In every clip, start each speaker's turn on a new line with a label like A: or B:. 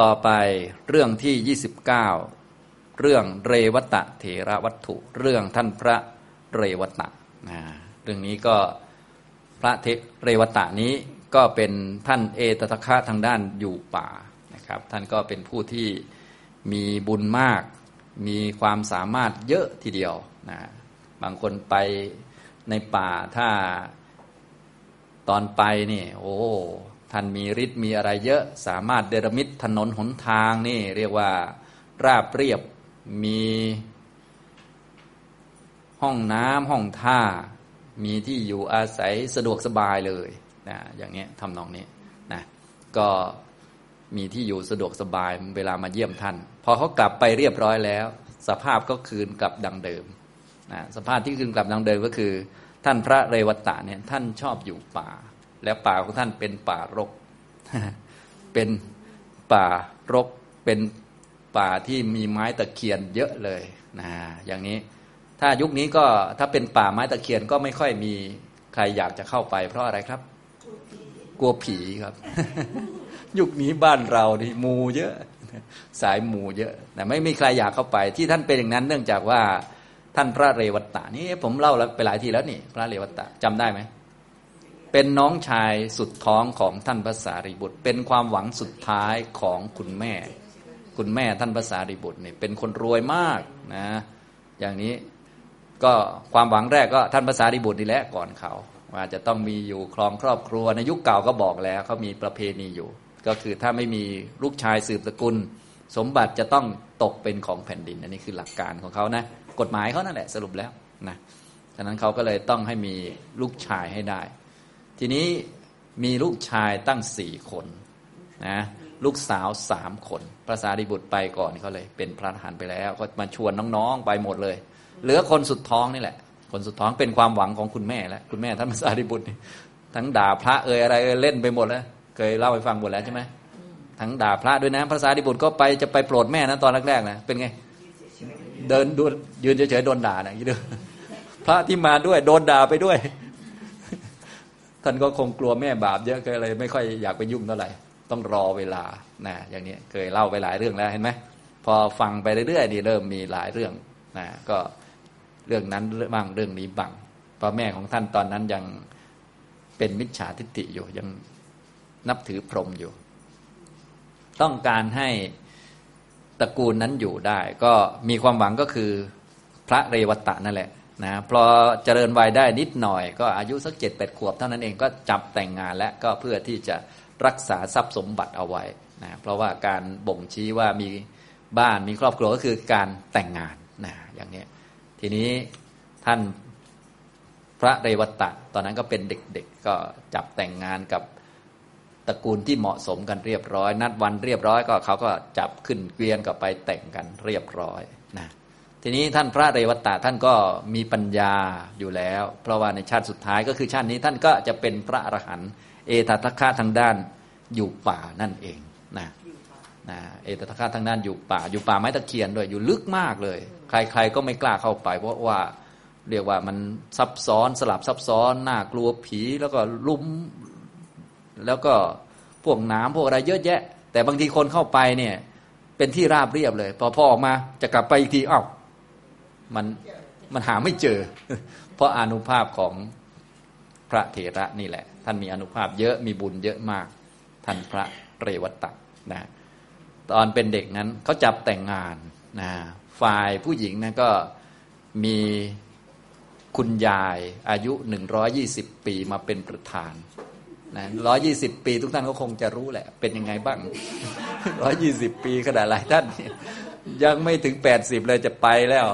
A: ต่อไปเรื่องที่ 29 เรื่องเรวตะเถระวัตถุ เรื่องท่านพระเรวตะนะเรื่องนี้ก็พระเทเรวตะนี้ก็เป็นท่านเอตตะคะทางด้านอยู่ป่านะครับ ท่านก็เป็นผู้ที่มีบุญมาก มีความสามารถเยอะทีเดียวนะบางคนไปในป่าถ้าตอนไปนี่โอ้ ท่านมีฤทธิ์มีอะไรเยอะสามารถเดรมิตถนนหนทางนี่เรียกว่าราบเรียบมีห้องน้ำห้องท่า มีที่อยู่อาศัยสะดวกสบายเลยนะอย่างนี้ทำนองนี้นะก็มีที่อยู่สะดวกสบายเวลามาเยี่ยมท่าน พอเขากลับไปเรียบร้อยแล้ว สภาพก็คืนกลับดังเดิมนะสภาพที่คืนกลับดังเดิมก็คือ ท่านพระเรวตะเนี่ยท่านชอบอยู่ป่า แล้วป่าของท่านเป็นป่ารก เป็นป่ารก เป็นป่าที่มีไม้ตะเคียนเยอะเลยนะอย่างนี้ ถ้ายุคนี้ก็ถ้าเป็นป่าไม้ตะเคียนก็ไม่ค่อยมีใครอยากจะเข้าไป เพราะอะไรครับ กลัวผีครับ ยุคนี้บ้านเรานี่มูเยอะ สายมูเยอะแต่ไม่มีใครอยากเข้าไป ที่ท่านเป็นอย่างนั้น เนื่องจากว่าท่านพระเรวัตะนี่ผมเล่าไปหลายทีแล้วนี่ พระเรวัตะจำได้ไหม เป็นน้องชายสุดท้องของท่านพระสารีบุตร เป็นความหวังสุดท้ายของคุณแม่ คุณแม่ท่านพระสารีบุตรนี่เป็นคนรวยมากนะอย่างนี้ก็ความหวังแรกก็ท่านพระสารีบุตรนี่แหละก่อนเขาว่าจะต้องมีอยู่ครองครอบครัวในยุคเก่าก็บอกแล้วเขามีประเพณีอยู่ ก็คือถ้าไม่มีลูกชายสืบสกุล สมบัติจะต้องตกเป็นของแผ่นดิน อันนี้คือหลักการของเขานะกฎหมายเขานั่นแหละสรุปแล้วนะฉะนั้นเขาก็เลยต้องให้มีลูกชายให้ได้ ทีนี้มีลูกชายตั้งสี่คนนะลูกสาวสามคนพระสารีบุตรไปก่อนเขาเลย เป็นพระทหารไปแล้ว ก็มาชวนน้องๆไปหมดเลย เหลือคนสุดท้องนี่แหละ คนสุดท้องเป็นความหวังของคุณแม่แล้วคุณแม่ท่านพระสารีบุตรทั้งด่าพระเอ่ยอะไรเอ่ยเล่นไปหมดแล้ว เคยเล่าให้ฟังหมดแล้วใช่ไหมทั้งด่าพระด้วยนะพระสารีบุตรก็ไปจะไปโปรดแม่นะตอนแรกๆนะเป็นไง เดินดูยืนเฉยๆโดนด่านะยี่เด้อพระที่มาด้วยโดนด่าไปด้วย ท่านก็คงกลัวแม่บาปเยอะก็เลยไม่ค่อยอยากไปยุ่งเท่าไหร่ต้องรอเวลานะอย่างนี้เคยเล่าไปหลายเรื่องแล้วเห็นไหมพอฟังไปเรื่อยๆนี่เริ่มมีหลายเรื่องนะก็เรื่องนั้นบ้างเรื่องนี้บ้างเพราะแม่ของท่านตอนนั้นยังเป็นมิจฉาทิฏฐิอยู่ยังนับถือพรหมอยู่ ต้องการให้ตระกูลนั้นอยู่ได้ ก็มีความหวังก็คือพระเรวตะนั่นแหละ นะพอเจริญวัยได้นิดหน่อย ก็อายุสักเจ็ดแปดขวบเท่านั้นเองก็จับแต่งงานและก็เพื่อที่จะรักษาทรัพย์สมบัติเอาไว้นะเพราะว่าการบ่งชี้ว่ามีบ้านมีครอบครัวก็คือการแต่งงานนะอย่างนี้ทีนี้ท่านพระเรวตะตอนนั้นก็เป็นเด็กๆ ก็จับแต่งงานกับตระกูลที่เหมาะสมกันเรียบร้อย นัดวันเรียบร้อยก็เขาก็จับขึ้นเกวียนก็ไปแต่งกันเรียบร้อย ทีนี้ท่านพระเรวัตะท่านก็มีปัญญาอยู่แล้ว เพราะว่าในชาติสุดท้ายก็คือชาตินี้ท่านก็จะเป็นพระอรหันต์เอตทัคคะทางด้านอยู่ป่านั่นเองนะนะเอตทัคคะทางด้านอยู่ป่า อยู่ป่าไม้ตะเคียนด้วยอยู่ลึกมากเลย ใครๆก็ไม่กล้าเข้าไป เพราะว่าเรียกว่ามันซับซ้อนสลับซับซ้อนน่ากลัวผีแล้วก็ลุ่ม แล้วก็พวกน้ำพวกอะไรเยอะแยะ แต่บางทีคนเข้าไปเนี่ย เป็นที่ราบเรียบเลย พอพอออกมาจะกลับไปอีกทีอ้าว มันมันหาไม่เจอ เพราะอนุภาพของพระเถระนี่แหละ ท่านมีอนุภาพเยอะมีบุญเยอะมาก ท่านพระเรวัตะนะตอนเป็นเด็กนั้นเขาจับแต่งงานนะฝ่ายผู้หญิงนะก็มีคุณยายอายุหนึ่งร้อยี่สิบปีมาเป็นประธานนะร้อยี่สิบปี ทุกท่านก็คงจะรู้แหละ เป็นยังไงบ้างร้อยี่สิบปีขนาดหลายท่าน ยังไม่ถึงแปดสิบเลยจะไปแล้ว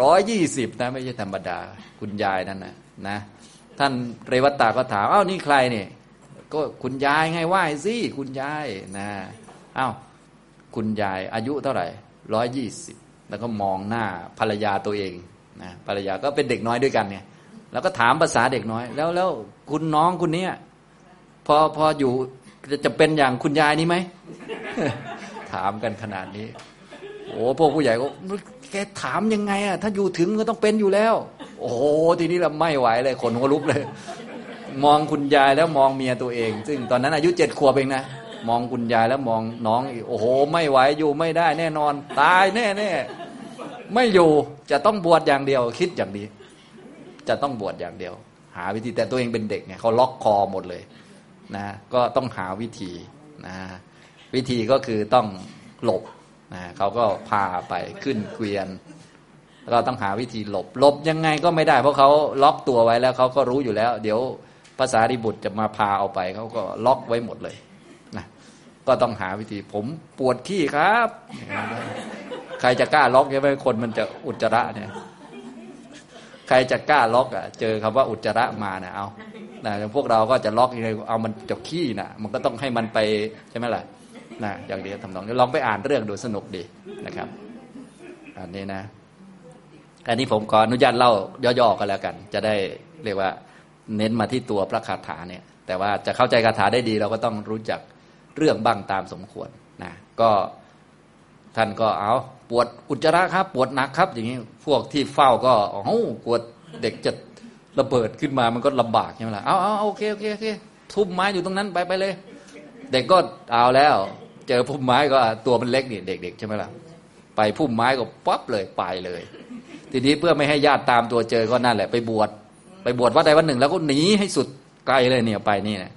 A: ร้อยยี่สิบนะไม่ใช่ธรรมดา คุณยายนั่นนะนะ ท่านเรวัตตาก็ถามอ้าวนี่ใครเนี่ยก็คุณยายไงไหว้สิคุณยายนะอ้าวคุณยายอายุเท่าไหร่ร้อยี่สิบแล้วก็มองหน้าภรรยาตัวเองนะภรรยาก็เป็นเด็กน้อยด้วยกันเนี่ย แล้วก็ถามภาษาเด็กน้อย แล้วแล้วคุณน้องคุณเนี้ยพอพออยู่จะเป็นอย่างคุณยายนี้ไหมถามกันขนาดนี้โอ้พวกผู้ใหญ่ก็ แกถามยังไงอะถ้าอยู่ถึงก็ต้องเป็นอยู่แล้ว โอ้โหทีนี้เราไม่ไหวเลยขนหัวลุกเลย มองคุณยายแล้วมองเมียตัวเอง ซึ่งตอนนั้นอายุเจ็ดขวบเองนะมองคุณยายแล้วมองน้องอีกโอ้โห ไม่ไหวอยู่ไม่ได้แน่นอน ตายแน่แน่ไม่อยู่จะต้องบวชอย่างเดียว คิดอย่างนี้ จะต้องบวชอย่างเดียว หาวิธีแต่ตัวเองเป็นเด็กไงเขาล็อกคอหมดเลยนะก็ต้องหาวิธีนะวิธีก็คือต้องหลบ นะเขาก็พาไปขึ้นเกวียน เราต้องหาวิธีหลบหลบยังไงก็ไม่ได้ เพราะเขาล็อกตัวไว้แล้วเขาก็รู้อยู่แล้ว เดี๋ยวภาษาริบุตรจะมาพาเอาไปเขาก็ล็อกไว้หมดเลยนะก็ต้องหาวิธีผมปวดขี้ครับ ใครจะกล้าล็อกใช่ไหมคนมันจะอุจจาระเนี่ยใครจะกล้าล็อกอะ เจอคำว่าอุจจาระมาเนี่ยเอานะพวกเราก็จะล็อกยังไงเอามันจะขี้นะมันก็ต้องให้มันไปใช่ไหมล่ะ นะอย่างเดียวทำนองนี้ลองไปอ่านเรื่องดูสนุกดีนะครับ อันนี้นะ อันนี้ผมขออนุญาตเล่าย่อๆกันแล้วกัน จะได้เรียกว่าเน้นมาที่ตัวพระคาถาเนี่ย แต่ว่าจะเข้าใจคาถาได้ดี เราก็ต้องรู้จักเรื่องบ้างตามสมควรนะก็ท่านก็เอาปวดอุจจาระครับ ปวดหนักครับ อย่างนี้พวกที่เฝ้าก็โอ้ปวดเด็กจะระเบิดขึ้นมามันก็ลำบากใช่ไหมล่ะเอาเอาโอเคโอเคโอเคทุ่มไม้อยู่ตรงนั้นไปไปเลย เด็กก็เอาแล้ว เจอพุ่มไม้ก็ตัวมันเล็กนี่เด็ก ๆ ใช่ไหมล่ะไปพุ่มไม้ก็ปั๊บเลยไปเลย ทีนี้เพื่อไม่ให้ญาติตามตัวเจอก็นั่นแหละ ไปบวชไปบวชวัดใดวัดหนึ่ง แล้วก็หนีให้สุดไกลเลยเนี่ยไปนี่นะ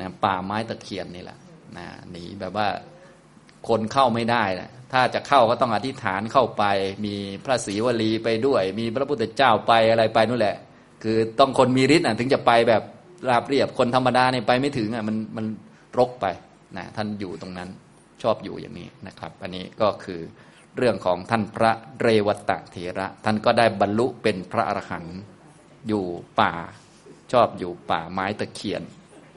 A: นะป่าไม้ตะเคียนนี่แหละนะหนีแบบว่าคนเข้าไม่ได้นะถ้าจะเข้าก็ต้องอธิษฐานเข้าไป มีพระศรีวลีไปด้วย มีพระพุทธเจ้าไปอะไรไปนู่นแหละ คือต้องคนมีฤทธิ์ถึงจะไปแบบราบเรียบคนธรรมดาเนี่ยไปไม่ถึงอะมันมันรกไป นะท่านอยู่ตรงนั้นชอบอยู่อย่างนี้นะครับ อันนี้ก็คือเรื่องของท่านพระเรวตะเถระ ท่านก็ได้บรรลุเป็นพระอรหันต์อยู่ป่า ชอบอยู่ป่าไม้ตะเคียน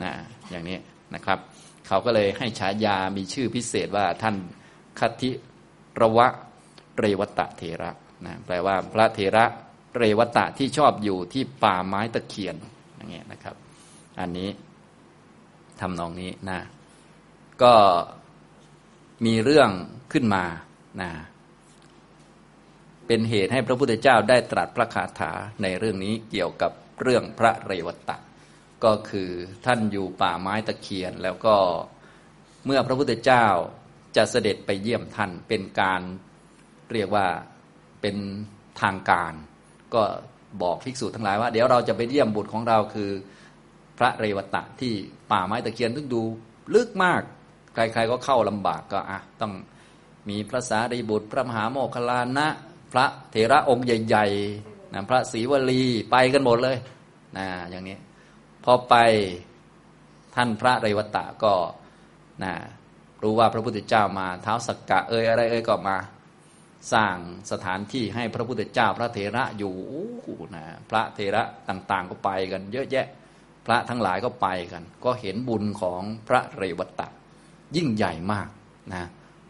A: นะอย่างนี้นะครับ เขาก็เลยให้ฉายามีชื่อพิเศษว่าท่านคัติระวะเรวตะเถระนะแปลว่าพระเถระเรวตะที่ชอบอยู่ที่ป่าไม้ตะเคียนอย่างเงี้ยนะครับ อันนี้ทำนองนี้นะ ก็มีเรื่องขึ้นมานะเป็นเหตุให้พระพุทธเจ้าได้ตรัสพระคาถาในเรื่องนี้เกี่ยวกับเรื่องพระเรวตะ ก็คือท่านอยู่ป่าไม้ตะเคียน แล้วก็เมื่อพระพุทธเจ้าจะเสด็จไปเยี่ยมท่านเป็นการเรียกว่าเป็นทางการ ก็บอกภิกษุทั้งหลายว่า เดี๋ยวเราจะไปเยี่ยมบุตรของเราคือ พระเรวตะที่ป่าไม้ตะเคียนซึ่งดูลึกมาก ใครๆก็เข้าลำบากก็อะต้องมีพระสารีบุตร พระมหาโมคคลานะ พระเถระองค์ใหญ่ๆนะพระศรีวลีไปกันหมดเลยนะอย่างนี้พอไปท่านพระเรวตะก็นะรู้ว่าพระพุทธเจ้ามาเท้าสักกะเอ่ยอะไรเอ่ยก็มาสร้างสถานที่ให้พระพุทธเจ้าพระเถระอยู่นะพระเถระต่างๆก็ไปกัน เยอะแยะ พระทั้งหลายก็ไปกัน ก็เห็นบุญของพระเรวตะ ยิ่งใหญ่มากนะ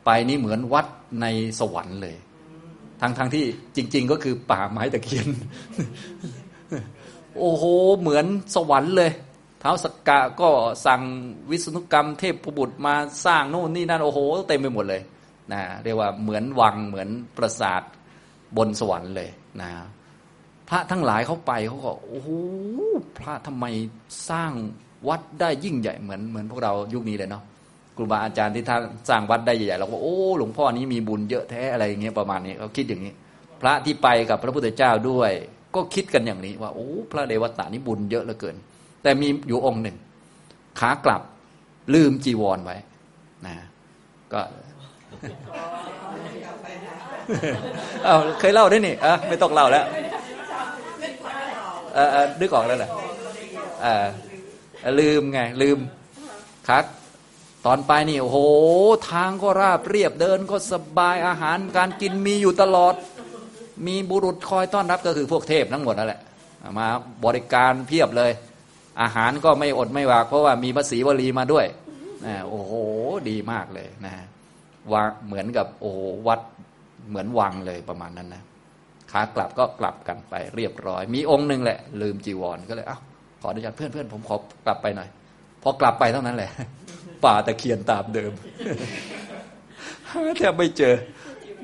A: ไปนี่เหมือนวัดในสวรรค์เลยทั้งๆทที่จริง ๆ ก็คือป่าไม้ตะเคียน โอ้โห เหมือนสวรรค์เลยเท้าสกกะก็สั่งวิศนุกรรมเทพบุตรมาสร้างโน่นนี่นั่นโอ้โหเต็มไปหมดเลยนะเรียกว่าเหมือนวังเหมือนปราสาทบนสวรรค์เลยนะพระทั้งหลายเขาไปเขาก็โอ้โหพระทำไมสร้างวัดได้ยิ่งใหญ่เหมือนเหมือนพวกเรายุคนี้เลยเนาะ ครูบาอาจารย์ที่ท่านสร้างวัดได้ใหญ่ๆเราก็โอ้หลวงพ่อนี้มีบุญเยอะแท้อะไรอย่างเงี้ยประมาณนี้เขาคิดอย่างนี้ พระที่ไปกับพระพุทธเจ้าด้วย ก็คิดกันอย่างนี้ว่าโอ้พระเดวตานี่บุญเยอะเหลือเกิน แต่มีอยู่องค์หนึ่ง ขากลับลืมจีวรไว้นะก็เอาเคยเล่าได้นี่อะไม่ต้องเล่าแล้วเออนึกออกแล้วนะอ่าลืมไงลืมคัก ตอนไปนี่โอ้โห ทางก็ราบเรียบเดินก็สบายอาหารการกินมีอยู่ตลอด มีบุรุษคอยต้อนรับก็คือพวกเทพทั้งหมดนั่นแหละมาบริการเพียบเลย อาหารก็ไม่อดไม่วากเพราะว่ามีภาษีวลีมาด้วยนะโอ้โหดีมากเลยนะวังเหมือนกับโอ้วัดเหมือนวังเลยประมาณนั้นนะขากลับก็กลับกันไปเรียบร้อย มีองค์หนึ่งแหละ ลืมจีวรก็เลยเอ้าขออนุญาตเพื่อนเพื่อนผมขอกลับไปหน่อยพอกลับไปเท่านั้นแหละ ป่าตะเคียนตามเดิมแทบไม่เจอ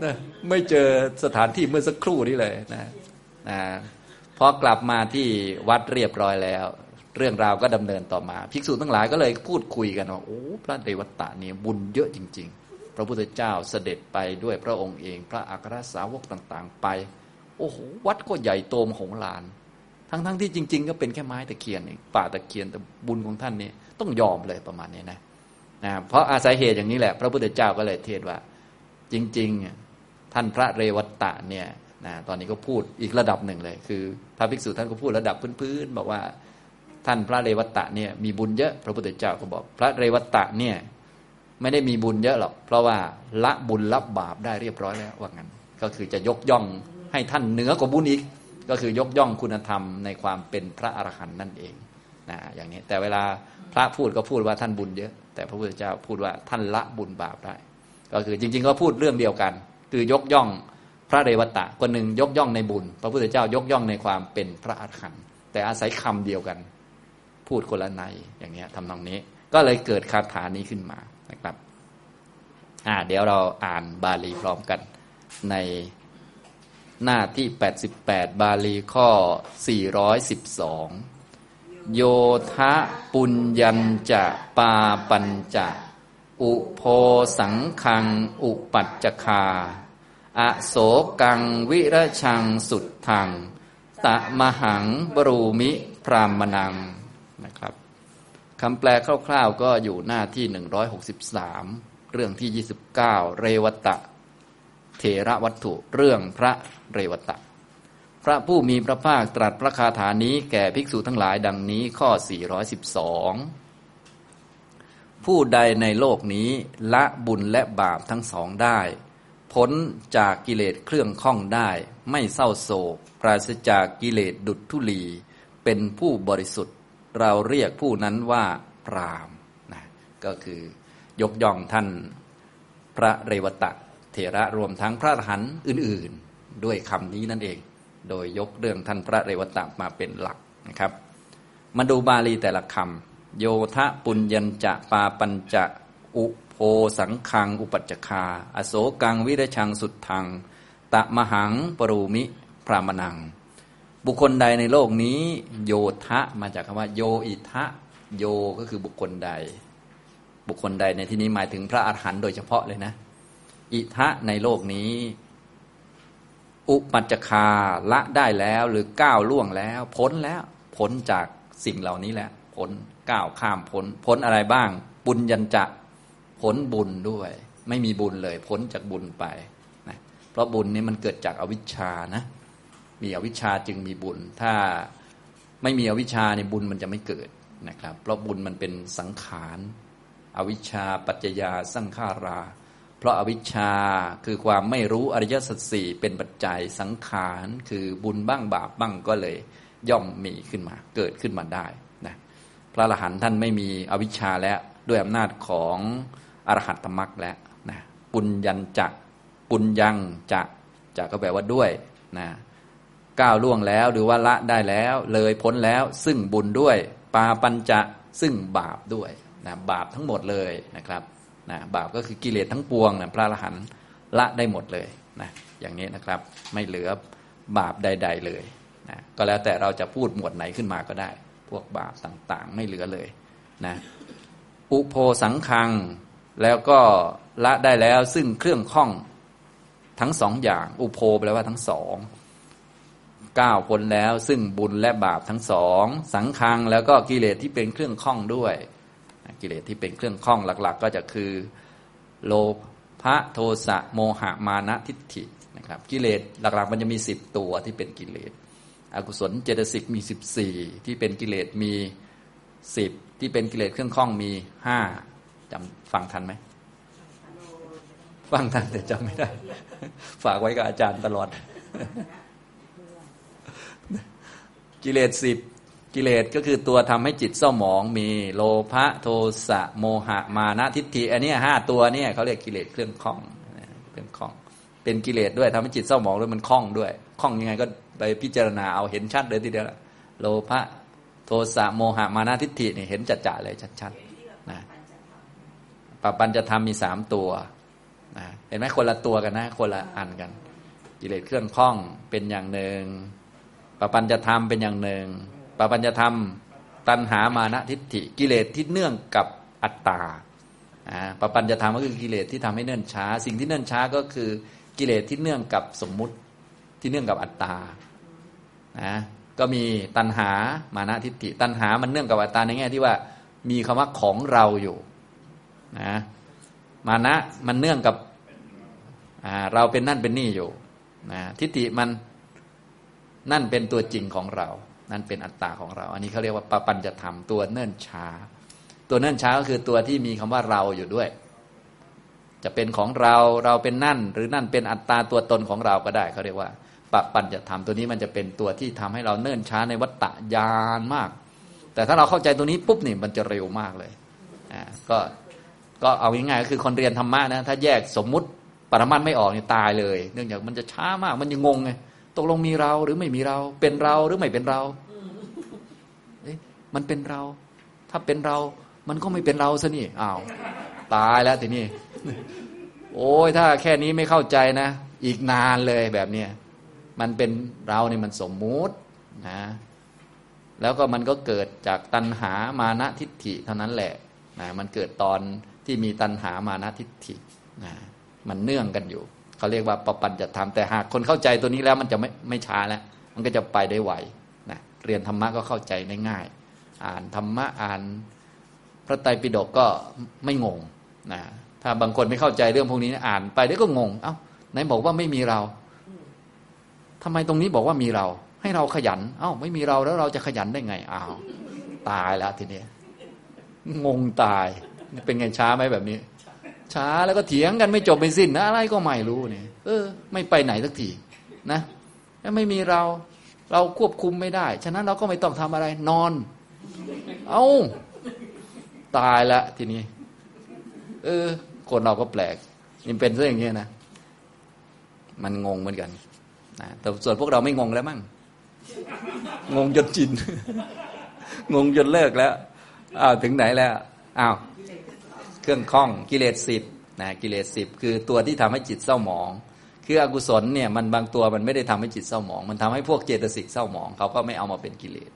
A: นะไม่เจอสถานที่เมื่อสักครู่นี้เลยนะนะพอกลับมาที่วัดเรียบร้อยแล้ว เรื่องราวก็ดำเนินต่อมา ภิกษุทั้งหลายก็เลยพูดคุยกันว่าโอ้พระเรวตะนี่บุญเยอะจริง ๆ พระพุทธเจ้าเสด็จไปด้วยพระองค์เอง พระอัครสาวกต่างๆ ไป โอ้โหวัดก็ใหญ่โตมโหฬารทั้งๆทที่จริง ๆ ก็เป็นแค่ไม้ตะเคียนเองป่าตะเคียนแต่บุญของท่านนี่ต้องยอมเลยประมาณนี้นะ นะเพราะอาศัยเหตุอย่างนี้แหละ พระพุทธเจ้าก็เลยเทศว่า จริง ๆ ท่านพระเรวัตตะเนี่ยนะตอนนี้ก็พูดอีกระดับหนึ่งเลย คือพระภิกษุท่านก็พูดระดับพื้นๆบอกว่าท่านพระเรวัตตะเนี่ยมีบุญเยอะพระพุทธเจ้าก็บอก พระเรวัตตะเนี่ยไม่ได้มีบุญเยอะหรอกเพราะว่าละบุญรับบาปได้เรียบร้อยแล้วว่างั้น ก็คือจะยกย่องให้ท่านเหนือกว่าบุญอีก ก็คือยกย่องคุณธรรมในความเป็นพระอรหันต์นั่นเองนะอย่างนี้แต่เวลา พระพูดก็พูดว่าท่านบุญเยอะ แต่พระพุทธเจ้าพูดว่าท่านละบุญบาปได้ ก็คือจริง ๆ ก็พูดเรื่องเดียวกัน คือยกย่องพระเรวตะคนหนึ่งยกย่องในบุญ พระพุทธเจ้ายกย่องในความเป็นพระอรหันต์แต่อาศัยคำเดียวกัน พูดคนละในอย่างเงี้ยทำนองนี้ ก็เลยเกิดคาถานี้ขึ้นมานะครับอ่าเดี๋ยวเราอ่านบาลีพร้อมกันในหน้าที่ 88 บาลีข้อ 412 โยทะปุญญัญจะปาปัญจะอุโพสังคังอุปัจจคา อโศกังวิรชังสุดทังตะมหังบรูมิพรามนังนะครับคำแปลคร่าวๆก็อยู่หน้าที่ 163 เรื่องที่ 29 เรวตะ เทระวัตถุเรื่องพระเรวตะ พระผู้มีพระภาคตรัสพระคาถานี้แก่ภิกษุทั้งหลายดังนี้ข้อ 412 ผู้ใดในโลกนี้ละบุญและบาปทั้งสองได้ พ้นจากกิเลสเครื่องข้องได้ ไม่เศร้าโศก ปราศจากกิเลสดุจทุลี เป็นผู้บริสุทธิ์ เราเรียกผู้นั้นว่าพรามนะก็คือยกย่องท่านพระเรวตะ เถระรวมทั้งพระอรหันต์อื่น ๆ ด้วยคำนี้นั่นเอง โดยยกเรื่องท่านพระเรวตะมาเป็นหลักนะครับ มาดูบาลีแต่ละคำโยทะปุญญัญจะปาปัญจะอุโอสังคัง อุปัจจคา อโศกังวิรชังสุดทัง ตะมหังปรูมิพรามนัง บุคคลใดในโลกนี้ โยทะมาจากคำว่า โยอิทะโยก็คือบุคคลใด บุคคลใดในที่นี้หมายถึงพระอาหารหันต์โดยเฉพาะเลยนะ อิทะในโลกนี้ อุปัจจคาละได้แล้วหรือก้าวล่วงแล้ว พ้นแล้วพ้นจากสิ่งเหล่านี้แล้วพ้นก้าวข้ามพ้นพ้นอะไรบ้าง บุญยันจะพ้นบุญด้วย ไม่มีบุญเลย พ้นจากบุญไปนะเพราะบุญนี้มันเกิดจากอวิชชานะมีอวิชชาจึงมีบุญ ถ้าไม่มีอวิชชาในบุญมันจะไม่เกิดนะครับ เพราะบุญมันเป็นสังขารอวิชชาปัจจยาสังขารา เพราะอาวิชชาคือความไม่รู้อริยสัจสี่เป็นปัจจัยสังขารคือบุญบ้างบาปบ้างก็เลย ย่อมมีขึ้นมา เกิดขึ้นมาได้นะพระอรหันต์ท่านไม่มีอวิชชาแล้วด้วยอำนาจของอรหัตตมรรคแล้วนะปุญญันจะปุญญังจะจะก็แปลว่าด้วยนะก้าวล่วงแล้วหรือว่าละได้แล้ว เลยพ้นแล้วซึ่งบุญด้วย ปาปัญจะซึ่งบาปด้วยนะบาปทั้งหมดเลยนะครับ นะบาปก็คือกิเลสทั้งปวงนะพระอรหันต์ละได้หมดเลยนะอย่างนี้นะครับไม่เหลือบาปใด ๆเลยนะก็แล้วแต่เราจะพูดหมวดไหนขึ้นมาก็ได้ พวกบาปต่างๆ ไม่เหลือเลยนะอุโพสังคังแล้วก็ละได้แล้วซึ่งเครื่องข้องทั้งสองอย่าง อุโพแปลว่าทั้งสองก้าวพ้นแล้วซึ่งบุญและบาปทั้งสอง สังคังแล้วก็กิเลสที่เป็นเครื่องข้องด้วย กิเลสที่เป็นเครื่องข้องหลัก ๆ ก็จะคือโลภะโทสะโมหะมานะทิฏฐินะครับกิเลสหลักๆ มันจะมีสิบตัวที่เป็นกิเลสอกุศลเจตสิกมีสิบสี่ที่เป็นกิเลสมีสิบที่เป็นกิเลสเครื่องข้องมีห้าจำฟังทันไหมฟังทันแต่จำไม่ได้ ฝากไว้กับอาจารย์ตลอด กิเลสสิบ กิเลสก็คือตัวทำให้จิตเศร้าหมองมีโลภะโทสะโมหะมานะทิฏฐิอันนี้ห้าตัวเนี่ยเขาเรียกกิเลสเครื่องข้องเครื่องข้อง เป็นกิเลสด้วยทำให้จิตเศร้าหมองด้วยมันคล้องด้วยคล้องยังไงก็ไปพิจารณาเอาเห็นชัดเลยทีเดียวโลภะโทสะโมหะมานะทิฏฐิเนี่ยเห็นจัดจ่าเลยชัดๆนะปปัญจะทำมีสามตัวนะเห็นไหมคนละตัวกันนะ คนละอันกัน กิเลสเครื่องข้องเป็นอย่างหนึ่งปปัญจะทำเป็นอย่างหนึ่ง ปปัญจะทำตตัณหามานะทิฏฐิกิเลสที่เนื่องกับอัตตาปปัญจะทำก็คือกิเลสที่ทำให้เนื่นช้า สิ่งที่เนื่นช้าก็คือกิเลสที่เนื่องกับสมมุติที่เนื่องกับอัตตานะก็มีตัณหามานะทิฏฐิ ตัณหามันเนื่องกับอัตตาในแง่ที่ว่ามีคำว่าของเราอยู่นะมานะมันเนื่องกับเราเป็นนั่นเป็นนี่อยู่นะทิฏฐิมันนั่นเป็นตัวจริงของเรา นั่นเป็นอัตตาของเรา อันนี้เขาเรียกว่าปปัญจะธรรมตัวเนื่นช้า ตัวเนื่นช้าก็คือตัวที่มีคำว่าเราอยู่ด้วย จะเป็นของเราเราเป็นนั่น หรือนั่นเป็นอัตตาตัวตนของเราก็ได้เขาเรียกว่าปปัญจะธรรมตัวนี้มันจะเป็นตัวที่ทำให้เราเนิ่นช้าในวัฏฏะยานมาก แต่ถ้าเราเข้าใจตัวนี้ปุ๊บนี่มันจะเร็วมากเลยอ่าก็ก็เอาง่ายๆก็คือคนเรียนธรรมะนะถ้าแยกสมมุติปรมัตไม่ออกนี่ตายเลย เนื่องจากมันจะช้ามากมันยังงงไง ตกลงมีเราหรือไม่มีเรา เป็นเราหรือไม่เป็นเราเอ๊ะมันเป็นเรา ถ้าเป็นเรา มันก็ไม่เป็นเราซะนี่อ้าวตายแล้วทีนี้โอ้ยถ้าแค่นี้ไม่เข้าใจนะ อีกนานเลยแบบเนี้ยมันเป็นเราเนี่ยมันสมมุตินะ แล้วก็มันก็เกิดจากตัณหามานะทิฏฐิเท่านั้นแหละนะมันเกิดตอนที่มีตัณหามานะทิฏฐินะมันเนื่องกันอยู่ เขาเรียกว่าปปัญจะทำแต่หากคนเข้าใจตัวนี้แล้วมันจะไม่ไม่ช้าแล้วมันก็จะไปได้ไวนะเรียนธรรมะก็เข้าใจได้ง่าย อ่านธรรมะอ่านพระไตรปิฎกก็ไม่งงนะถ้าบางคนไม่เข้าใจเรื่องพวกนี้อ่านไปได้ก็งง เอา้าไหนบอกว่าไม่มีเราทำไมตรงนี้บอกว่ามีเรา ให้เราขยัน เอา้า ไม่มีเราแล้วเราจะขยันได้ไงอ้าวตายแล้วทีนี้งงตาย เป็นไงช้าไหมแบบนี้ ช้าแล้วก็เถียงกันไม่จบไม่สิ้นนะอะไรก็ไม่รู้เนี่ย เออ ไม่ไปไหนสักทีนะแล้วไม่มีเราเราควบคุมไม่ได้ ฉะนั้นเราก็ไม่ต้องทำอะไรนอน เอา้าตายละทีนี้ เออ คนเราก็แปลกมันเป็นซะอย่างเงี้ยนะ มันงงเหมือนกันนะแต่ส่วนพวกเราไม่งงแล้วมั้งงงจนจิน งงจนเลิกแล้วอ้าวถึงไหนแล้วอ้าว เครื่องข้องกิเลสสิบนะกิเลสสิบคือตัวที่ทำให้จิตเศร้าหมอง คืออกุศลเนี่ยมันบางตัวมันไม่ได้ทำให้จิตเศร้าหมอง มันทำให้พวกเจตสิกเศร้าหมองเขาก็ไม่เอามาเป็นกิเลส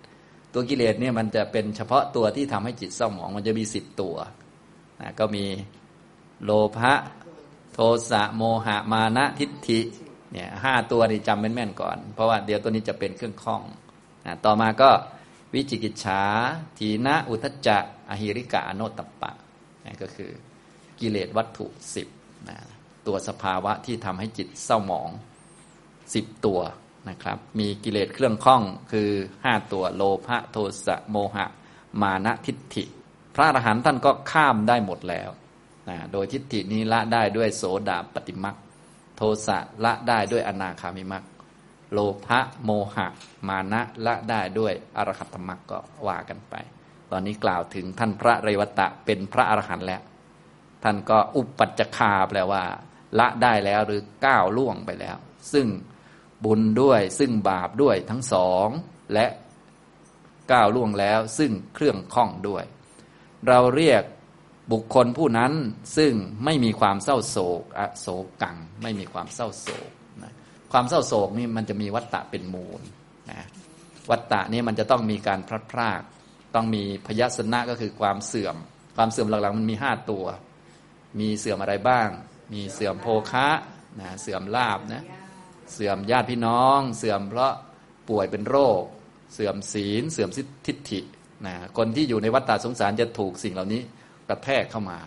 A: ตัวกิเลสเนี่ยมันจะเป็นเฉพาะตัวที่ทำให้จิตเศร้าหมอง มันจะมีสิบตัวนะก็มีโลภะโทสะโมหะมานะทิฏฐิเนี่ยห้าตัวนี่จำแม่นๆก่อน เพราะว่าเดี๋ยวตัวนี้จะเป็นเครื่องข้องนะต่อมาก็วิจิกิจฉา ทีนะ อุทจจะ อหิริกะ อโนตปะ นี่ก็คือกิเลสวัตถุสิบนะตัวสภาวะที่ทำให้จิตเศร้าหมองสิบตัวนะครับ มีกิเลสเครื่องข้องคือห้าตัวโลภะโทสะโมหะ มานะทิฏฐิ พระอรหันต์ท่านก็ข้ามได้หมดแล้วนะโดยทิฏฐินี้ละได้ด้วยโสดาปฏิมักโทสะละได้ด้วยอนาคามิมักโลภะโมหะ มานะละได้ด้วยอรหัตมักก็ว่ากันไป ตอนนี้กล่าวถึงท่านพระเรวตะเป็นพระอรหันต์แล้ว ท่านก็อุปปัจจคาแปลว่า ละได้แล้วหรือก้าวล่วงไปแล้ว ซึ่งบุญด้วยซึ่งบาปด้วยทั้งสอง และก้าวล่วงแล้ว ซึ่งเครื่องข้องด้วย เราเรียกบุคคลผู้นั้นซึ่งไม่มีความเศร้าโศกอโศกัง ไม่มีความเศร้าโศกนะความเศร้าโศกนี่มันจะมีวัตตะเป็นมูลนะวัตตะนี่มันจะต้องมีการพลัดพราก ต้องมีพยาสนะก็คือความเสื่อม ความเสื่อมหลักๆมันมีห้าตัว มีเสื่อมอะไรบ้าง มีเสื่อมโภคะนะเสื่อมลาบนะเสื่อมญาติพี่น้อง เสื่อมเพราะป่วยเป็นโรค เสื่อมศีล เสื่อมทิฏฐินะคนที่อยู่ในวัฏฏะสงสารจะถูกสิ่งเหล่านี้กระแทกเข้ามา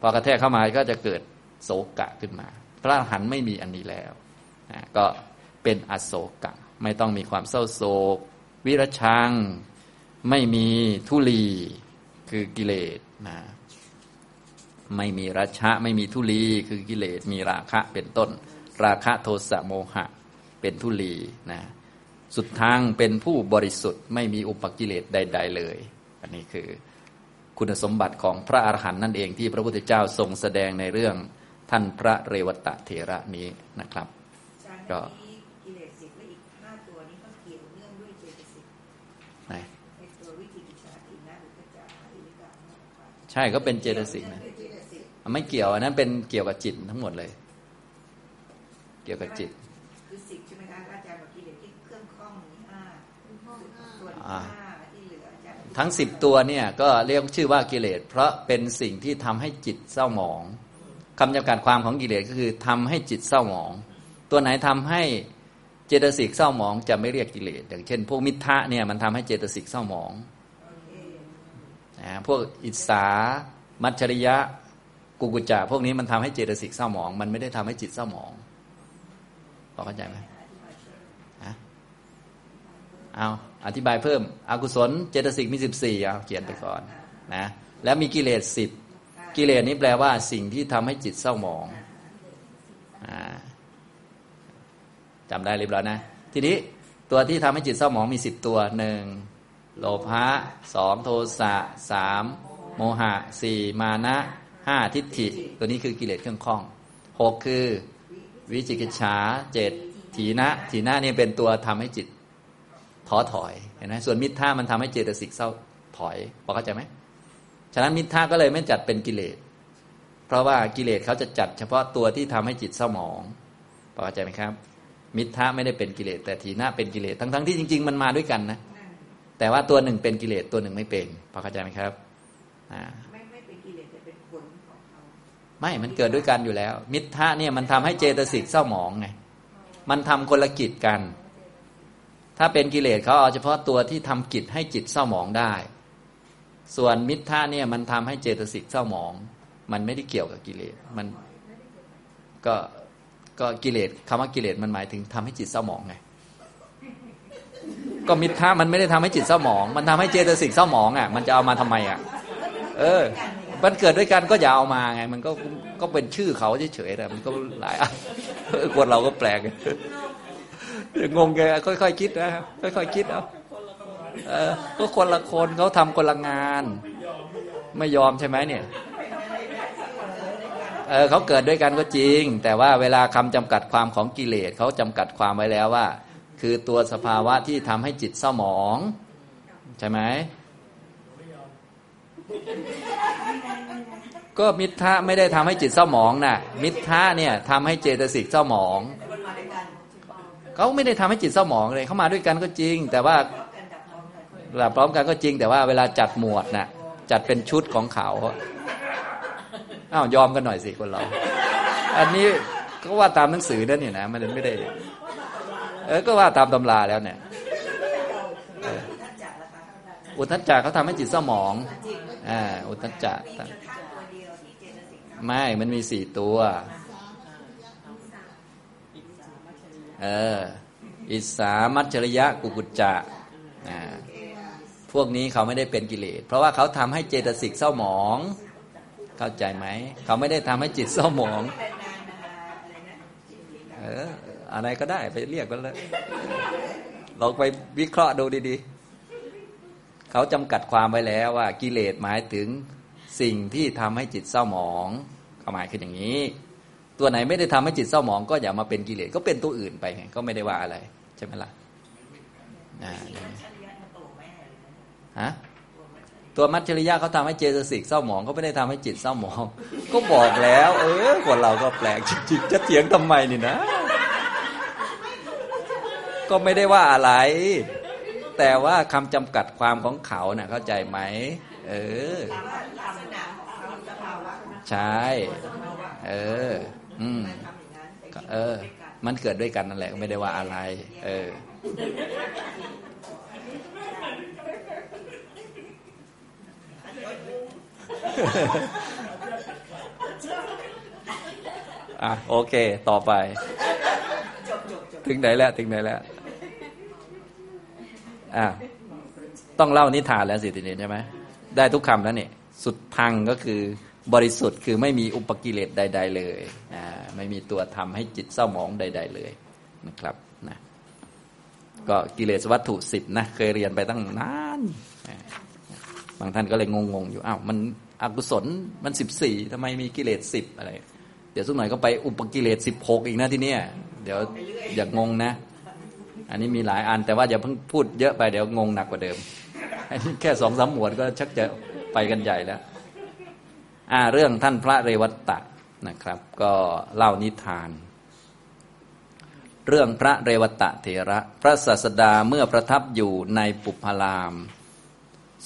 A: พอกระแทกเข้ามาก็จะเกิดโศกะขึ้นมา พระอรหันต์ไม่มีอันนี้แล้วนะก็เป็นอโศกะ ไม่ต้องมีความเศร้าโศก วิรชัง ไม่มีทุลีคือกิเลสนะไม่มีราชะไม่มีทุลีคือกิเลสมีราคะเป็นต้น ราคะโทสะโมหะ เป็นทุลีนะสุดทางเป็นผู้บริสุทธิ์ไม่มีอุปกิเลสใด ๆ เลย อันนี้คือคุณสมบัติของพระอาหารหันต์นั่นเองที่พระพุทธเจ้าทรงแสดงในเรื่องท่านพระเรวตะเถระนี้นะครับก็ ใช่ก็เป็นเจตสิกนะไม่เกี่ยวอันนั้นเป็นเกี่ยวกับจิตทั้งหมดเลย เกี่ยวกับจิตคือสิกใช่ไหมคะอาจารย์บอกกิเลสที่เครื่องข้องมีห้าส่วนห้าที่เหลืออาจารย์ทั้งสิบตัวเนี่ยก็เรียกชื่อว่ากิเลสเพราะเป็นสิ่งที่ทำให้จิตเศร้าหมองคำจำกัดความของกิเลสก็คือทำให้จิตเศร้าหมอง ตัวไหนทำให้เจตสิกเศร้าหมองจะไม่เรียกกิเลสอย่างเช่น พวกมิทะเนี่ยมันทำให้เจตสิกเศร้าหมอง นะพวกอิสา มัจฉริยะ กุกุจจะพวกนี้มันทำให้เจตสิกเศร้าหมอง มันไม่ได้ทำให้จิตเศร้าหมองพอเข้าใจไหมเอาอธิบายเพิ่มอกุศลเจตสิกมีสิบสี่เอาเขียนไปก่อนนะแล้วมีกิเลสสิบกิเลสนี้แปลว่าสิ่งที่ทำให้จิตเศร้าหมองอจำได้เรียบร้อยนะ ทีนี้ตัวที่ทำให้จิตเศร้าหมองมีสิบตัวหนึ่ง โลภะสองโทสะสามโมหะสี่มานะห้าทิฏฐิ ตัวนี้คือกิเลสเครื่องข้องหกคือวิจิกิจฉาเจ็ดถีนะถีนะนี่เป็นตัวทำให้จิตท้อถอยเห็นไหมส่วนมิทธามันทำให้เจตสิกเศร้าถอยพอเข้าใจไหมฉะนั้นมิทธาก็เลยไม่จัดเป็นกิเลส เพราะว่ากิเลสเขาจะจัดเฉพาะตัวที่ทำให้จิตเศร้าหมองพอเข้าใจไหมครับ มิทธาไม่ได้เป็นกิเลสแต่ทีน่าเป็นกิเลสทั้งๆที่จริง ๆ มันมาด้วยกันนะ แต่ว่าตัวหนึ่งเป็นกิเลสตัวหนึ่งไม่เป็นพอเข้าใจไหมครับอ่าไม่ไม่เป็นกิเลสแต่เป็นผลของเขาไม่มันเกิดด้วยกันอยู่แล้ว มิทธะเนี่ยมันทำให้เจตสิกเศร้าหมองไงมันทำคนละกิจกัน ถ้าเป็นกิเลสเขาเอาเฉพาะตัวที่ทำกิจให้จิตเศร้าหมองได้ ส่วนมิทธาเนี่ยมันทำให้เจตสิกเศร้าหมอง มันไม่ได้เกี่ยวกับกิเลสมันก็ก็กิเลสคำว่ากิเลสมันหมายถึงทำให้จิตเศร้าหมองไง ก็มิทธามันไม่ได้ทำให้จิตเศร้าหมอง มันทำให้เจตสิกเศร้าหมองอะ มันจะเอามาทำไมอะ เออ มันเกิดด้วยกันก็อย่าเอามาไง มันก็ก็เป็นชื่อเขาเฉยๆแต่มันก็หลายอะคนเราก็แปลกงงแกค่อยๆคิดนะค่อยๆคิดเอาเออก็คนละคนเขาทำคนละงาน ไม่ยอมใช่ไหมเนี่ยเออเขาเกิดด้วยกันก็จริง แต่ว่าเวลาคำจำกัดความของกิเลสเขาจำกัดความไว้แล้วว่า คือตัวสภาวะที่ทำให้จิตเศร้าหมอง ใช่ไหมก็มิทธะไม่ได้ทำให้จิตเศร้าหมองนะ่ะ มิทธะเนี่ยทำให้เจตสิกเศร้าหมองเขาไม่ได้ทำให้จิตเศร้าหมองเลยเขามาด้วยกันก็จริง แต่ว่าหลับพร้อมกันก็จริง แต่ว่าเวลาจัดหมวดนะ่ะจัดเป็นชุดของเขาอ้าวยอมกันหน่อยสิคนเรา อันนี้ก็ว่าตามหนังสือนั่นนี่นะมันไม่ได้ เออก็ว่าตามตำราแล้วเนี่ยอุทจจะเขาทำให้จิตเศร้าหมองอ่าอุทจจะไม่มันมีสี่ตัว เออ อิสามัจฉริยะกุกุจจะพวกนี้เขาไม่ได้เป็นกิเลส เพราะว่าเขาทำให้เจตสิกเศร้าหมอง เข้าใจไหม เขาไม่ได้ทำให้จิตเศร้าหมอง เออ อะไรก็ได้ไปเรียกกันเลยเราไปวิเคราะห์ดูดีๆ เขาจำกัดความไว้แล้วว่ากิเลสหมายถึงสิ่งที่ทำให้จิตเศร้าหมองเขาหมายคืออย่างนี้ ตัวไหนไม่ได้ทำให้จิตเศร้าหมอง ก็อย่ามาเป็นกิเลสก็เป็นตัวอื่นไปไงก็ไม่ได้ว่าอะไร ใช่ไหมล่ะฮะตัวมัจฉริยะเขาทำให้เจตสิกเศร้าหมองเขาไม่ได้ทำให้จิตเศร้าหมอง ก็บอกแล้ว เออคนเราก็แปลกจริงๆจะเถียงทำไมนี่นะ ก็ไม่ได้ว่าอะไร แต่ว่าคำจำกัดความของเขาเนะ่ะเข้าใจไหมเออใช่เออ อืมเออ มันเกิดด้วยกันนั่นแหละไม่ได้ว่าอะไร เอออะโอเค ต่อไป ถึงไหนแล้ว ถึงไหนแล้ว อะต้องเล่านิทานแล้วสิทีนี้ใช่ไหมได้ทุกคำแล้วเนี่ยสุดพังก็คือบริสุทธิ์คือไม่มีอุปกิเลสใด ๆ เลยนะไม่มีตัวทำให้จิตเศร้าหมองใด ๆ เลยนะครับนะก็กิเลสวัตถุสิบนะเคยเรียนไปตั้งนานบางท่านก็เลยงงๆอยู่อ้าวมันอกุศลมันสิบสี่ทำไมมีกิเลสสิบอะไร เดี๋ยวสักหน่อยก็ไปอุปกิเลสสิบหกอีกนะที่เนี้ยเดี๋ยวอย่างงงนะ อันนี้มีหลายอันแต่ว่าอย่าเพิ่งพูดเยอะไปเดี๋ยวงงหนักกว่าเดิม อันนี้แค่สองสามหมวดก็ชักจะไปกันใหญ่แล้วอ่าเรื่องท่านพระเรวัตตะนะครับ ก็เล่านิทาน เรื่องพระเรวัตะเถระ พระศาสดาเมื่อประทับอยู่ในปุพาราม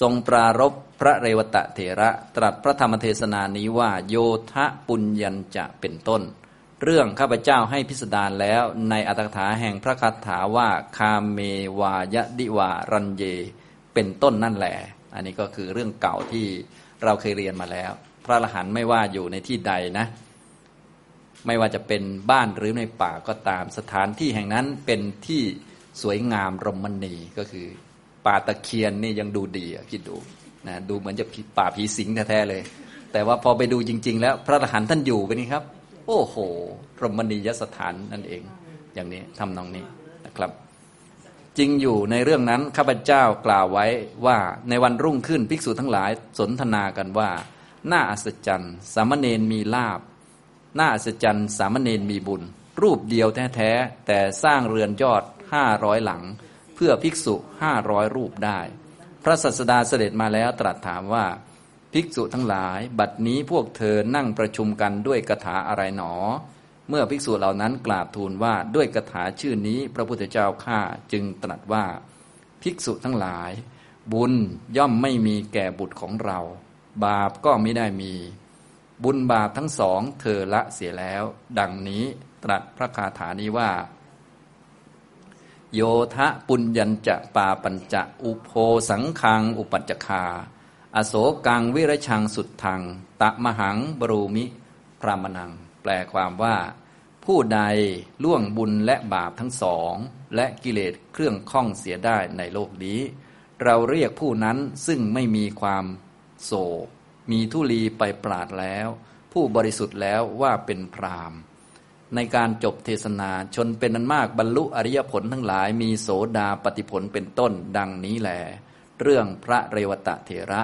A: ทรงปรารบพระเรวตะเถระ ตรัสพระธรรมเทศนานี้ว่า โยทะปุญญัญจะเป็นต้น เรื่องข้าพเจ้าให้พิสดารแล้วในอัตถกถาแห่งพระคาถาว่าคาเมวายดิวารันเย เป็นต้นนั่นแหละอันนี้ก็คือเรื่องเก่าที่เราเคยเรียนมาแล้ว พระอรหันต์ไม่ว่าอยู่ในที่ใดนะ ไม่ว่าจะเป็นบ้านหรือในป่าก็ตามสถานที่แห่งนั้นเป็นที่สวยงามรมณีก็คือป่าตะเคียนนี่ยังดูดีอะคิดดูนะดูเหมือนจะป่าผีสิงแท้ๆเลย แต่ว่าพอไปดูจริง ๆ แล้วพระอรหันต์ท่านอยู่เป็นนี่ครับ โอ้โหรมณียสถานนั่นเอง อย่างนี้ทำนองนี้นะครับ จริงอยู่ในเรื่องนั้นข้าพเจ้ากล่าวไว้ว่าในวันรุ่งขึ้นภิกษุทั้งหลายสนทนากันว่า น่าอัศจรรย์ สามเณรมีลาบน่าอัศจรรย์ สามเณรมีบุญ รูปเดียวแท้ๆแต่สร้างเรือนยอดห้าร้อยหลัง เพื่อภิกษุห้าร้อยรูปได้ พระสัสดาเสด็จมาแล้วตรัสถามว่า ภิกษุทั้งหลาย บัดนี้พวกเธอนั่งประชุมกันด้วยกถาอะไรหนอ เมื่อภิกษุเหล่านั้นกราบทูลว่าด้วยกถาชื่อนี้พระพุทธเจ้าข้าจึงตรัสว่า ภิกษุทั้งหลาย บุญย่อมไม่มีแก่บุตรของเรา บาปก็ไม่ได้มี บุญบาปทั้งสองเธอละเสียแล้ว ดังนี้ตรัสพระคาถานี้ว่า โยทะปุญญัญจะปาปัญจะอุโพสังคังอุปัจจคา อโศกังวิรชังสุดทัง ตะมหังบรูมิพรามนัง แปลความว่า ผู้ใดล่วงบุญและบาปทั้งสอง และกิเลสเครื่องข้องเสียได้ในโลกนี้ เราเรียกผู้นั้นซึ่งไม่มีความโศมีทุลีไปปราดแล้ว ผู้บริสุทธิ์แล้วว่าเป็นพรามในการจบเทศนาชนเป็นนันมากบรรลุอริยผลทั้งหลายมีโสดาปฏิผลเป็นต้นดังนี้แหลเรื่องพระเรวตะเถระ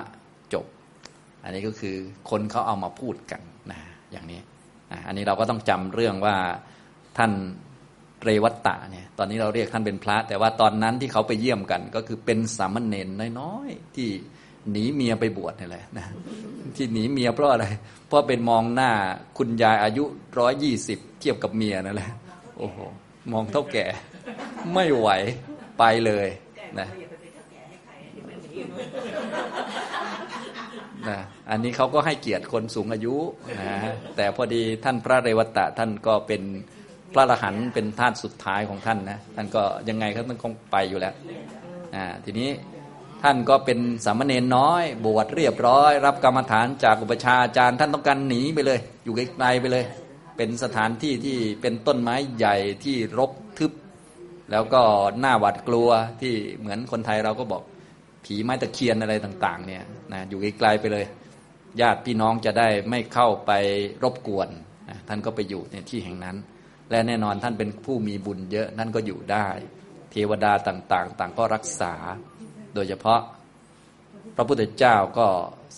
A: อันนี้ก็คือคนเขาเอามาพูดกันนะอย่างนี้นะอันนี้เราก็ต้องจำเรื่องว่าท่านเรวัตตะเนี่ยตอนนี้เราเรียกท่านเป็นพระ แต่ว่าตอนนั้นที่เขาไปเยี่ยมกัน ก็คือเป็นสามเณรน้อยๆที่หนีเมียไปบวชนี่แหละนะที่หนีเมียเพราะอะไร เพราะเป็นมองหน้าคุณยายอายุร้อยยี่สิบเทียบกับเมียนั่นแหละโอ้โหมองเท่าแก่ ไม่ไหวไปเลยนะ นะอันนี้เขาก็ให้เกียรติคนสูงอายุนะแต่พอดีท่านพระเรวตะท่านก็เป็นพระอรหันเป็นท่านสุดท้ายของท่านนะท่านก็ยังไงเขาต้องไปอยู่แล้วนะทีนี้ท่านก็เป็นสามเณรน้อย บวชเรียบร้อย รับกรรมฐานจากอุปชาอาจารย์ ท่านต้องการหนีไปเลย อยู่ไกลๆไปเลย เป็นสถานที่ที่เป็นต้นไม้ใหญ่ที่รกทึบ แล้วก็หน้าหวาดกลัวที่เหมือนคนไทยเราก็บอก ผีไม้ตะเคียนอะไรต่าง ๆ เนี่ยนะอยู่ไกลๆไปเลย ญาติพี่น้องจะได้ไม่เข้าไปรบกวนนะท่านก็ไปอยู่ในที่แห่งนั้น และแน่นอนท่านเป็นผู้มีบุญเยอะท่านก็อยู่ได้ เทวดาต่างๆ ต่างก็รักษา โดยเฉพาะ พระพุทธเจ้าก็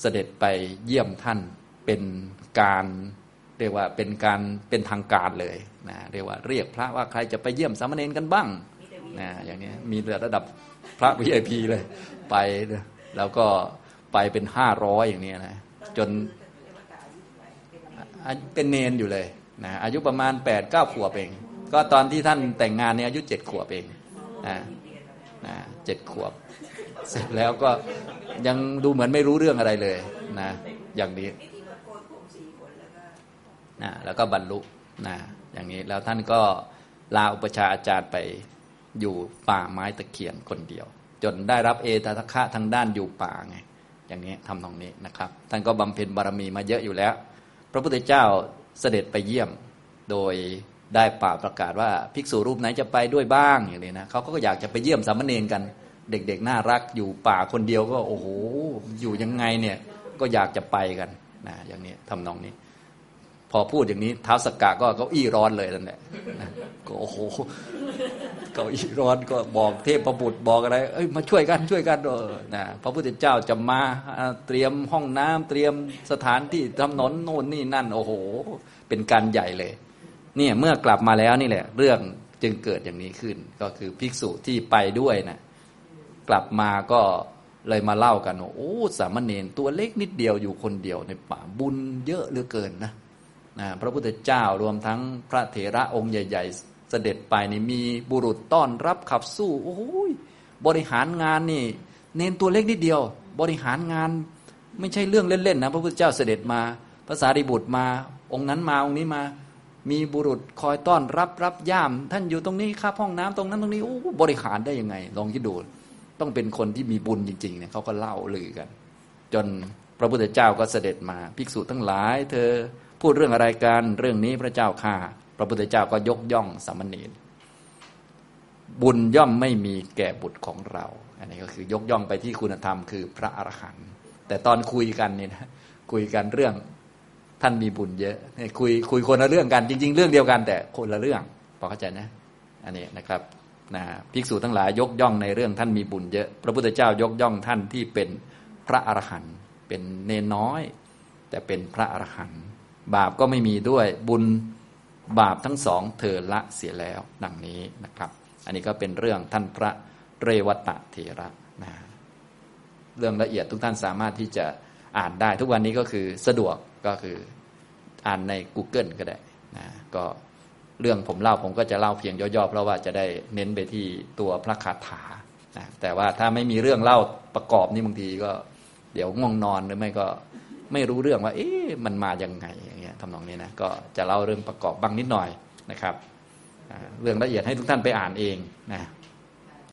A: เสด็จไปเยี่ยมท่านเป็นการเรียกว่าเป็นการเป็นทางการเลยนะเรียกว่าเรียกพระว่าใครจะไปเยี่ยมสามเณรกันบ้างนะอย่างนี้มีระดับพระ VIP เลยไปแล้วก็ไปเป็นห้าร้อยอย่างนี้นะจนเป็นเนนอยู่เลยนะอายุประมาณแปดเก้าขวบเอง ก็ตอนที่ท่านแต่งงานเนี่ยอายุเจ็ดขวบเองนะนะเจ็ดขวบ เสร็จแล้วก็ยังดูเหมือนไม่รู้เรื่องอะไรเลยนะอย่างนี้นะแล้วก็บรรลุนะอย่างนี้แล้วท่านก็ลาอุปชาอาจารย์ไปอยู่ป่าไม้ตะเคียนคนเดียว จนได้รับเอตทัคคะทางด้านอยู่ป่าไงอย่างนี้ทำตรงนี้นะครับ ท่านก็บำเพ็ญบารมีมาเยอะอยู่แล้ว พระพุทธเจ้าเสด็จไปเยี่ยมโดยได้ป่าประกาศว่าภิกษุรูปไหนจะไปด้วยบ้างอย่างนี้นะเขาก็อยากจะไปเยี่ยมสามเณรกัน เด็กๆน่ารักอยู่ป่าคนเดียวก็โอ้โหอยู่ยังไงเนี่ยก็อยากจะไปกันนะอย่างนี้ทำนองนี้ พอพูดอย่างนี้ท้าวสกกะก็เขาอี้ร้อนเลยนั่นแหละก็โอ้โหเก้าอี้ร้อนก็บอกเทพประบุตรบอกอะไร เอ้ยมาช่วยกันช่วยกันเออนะพระพุทธเจ้าจะมาเตรียมห้องน้ำเตรียมสถานที่ถนนโน่นนี่นั่น โอ้โห เป็นการใหญ่เลย เนี่ยเมื่อกลับมาแล้วนี่แหละ เรื่องจึงเกิดอย่างนี้ขึ้น ก็คือภิกษุที่ไปด้วยนะกลับมาก็เลยมาเล่ากันว่าโอ้สามเณรตัวเล็กนิดเดียวอยู่คนเดียวในป่าบุญเยอะเหลือเกินนะ นะพระพุทธเจ้ารวมทั้งพระเถระองค์ใหญ่ ๆ เสด็จไปนี่มีบุรุษต้อนรับขับสู้โอ้ยบริหารงานนี่ เน้นตัวเล็กนิดเดียว บริหารงานไม่ใช่เรื่องเล่นๆนะพระพุทธเจ้าเสด็จมาภาษาดิบุตรมา องค์นั้นมาองค์นี้มา มีบุรุษคอยต้อนรับรับย่าม ท่านอยู่ตรงนี้ครับห้องน้ำตรงนั้นตรงนี้โอ้บริหารได้ยังไง ลองคิดดูต้องเป็นคนที่มีบุญจริงๆเนี่ยเขาก็เล่าลือกัน จนพระพุทธเจ้าก็เสด็จมา ภิกษุทั้งหลาย เธอ พูดเรื่องอะไรกันเรื่องนี้พระเจ้าข่าพระพุทธเจ้าก็ยกย่องสามเณรบุญย่อมไม่มีแก่บุตรของเรา อันนี้ก็คือยกย่องไปที่คุณธรรมคือพระอรหันต์แต่ตอนคุยกันนี่นะคุยกันเรื่องท่านมีบุญเยอะคุยคุยคนละเรื่องกันจริง ๆ เรื่องเดียวกัน แต่คนละเรื่องพอเข้าใจนะ อันนี้นะครับนะภิกษุทั้งหลายยกย่องในเรื่องท่านมีบุญเยอะ พระพุทธเจ้ายกย่องท่านที่เป็นพระอรหันต์เป็นเนน้อย แต่เป็นพระอรหันต์ บาปก็ไม่มีด้วยบุญบาปทั้งสองเธอละเสียแล้วดังนี้นะครับ อันนี้ก็เป็นเรื่องท่านพระเรวัตะเถระนะเรื่องละเอียดทุกท่านสามารถที่จะอ่านได้ทุกวันนี้ก็คือสะดวกก็คืออ่านใน Google ก็ได้นะก็เรื่องผมเล่าผมก็จะเล่าเพียงย่อๆเพราะว่าจะได้เน้นไปที่ตัวพระคาถานะแต่ว่าถ้าไม่มีเรื่องเล่าประกอบนี่บางทีก็ เดี๋ยวง่วงนอนหรือไม่ก็ ไม่รู้เรื่องว่า เอ๊ะมันมาอย่างไงอย่างเงี้ยทำนองนี้นะก็จะเล่าเรื่องประกอบบ้างนิดหน่อยนะครับ เรื่องละเอียดให้ทุกท่านไปอ่านเองนะ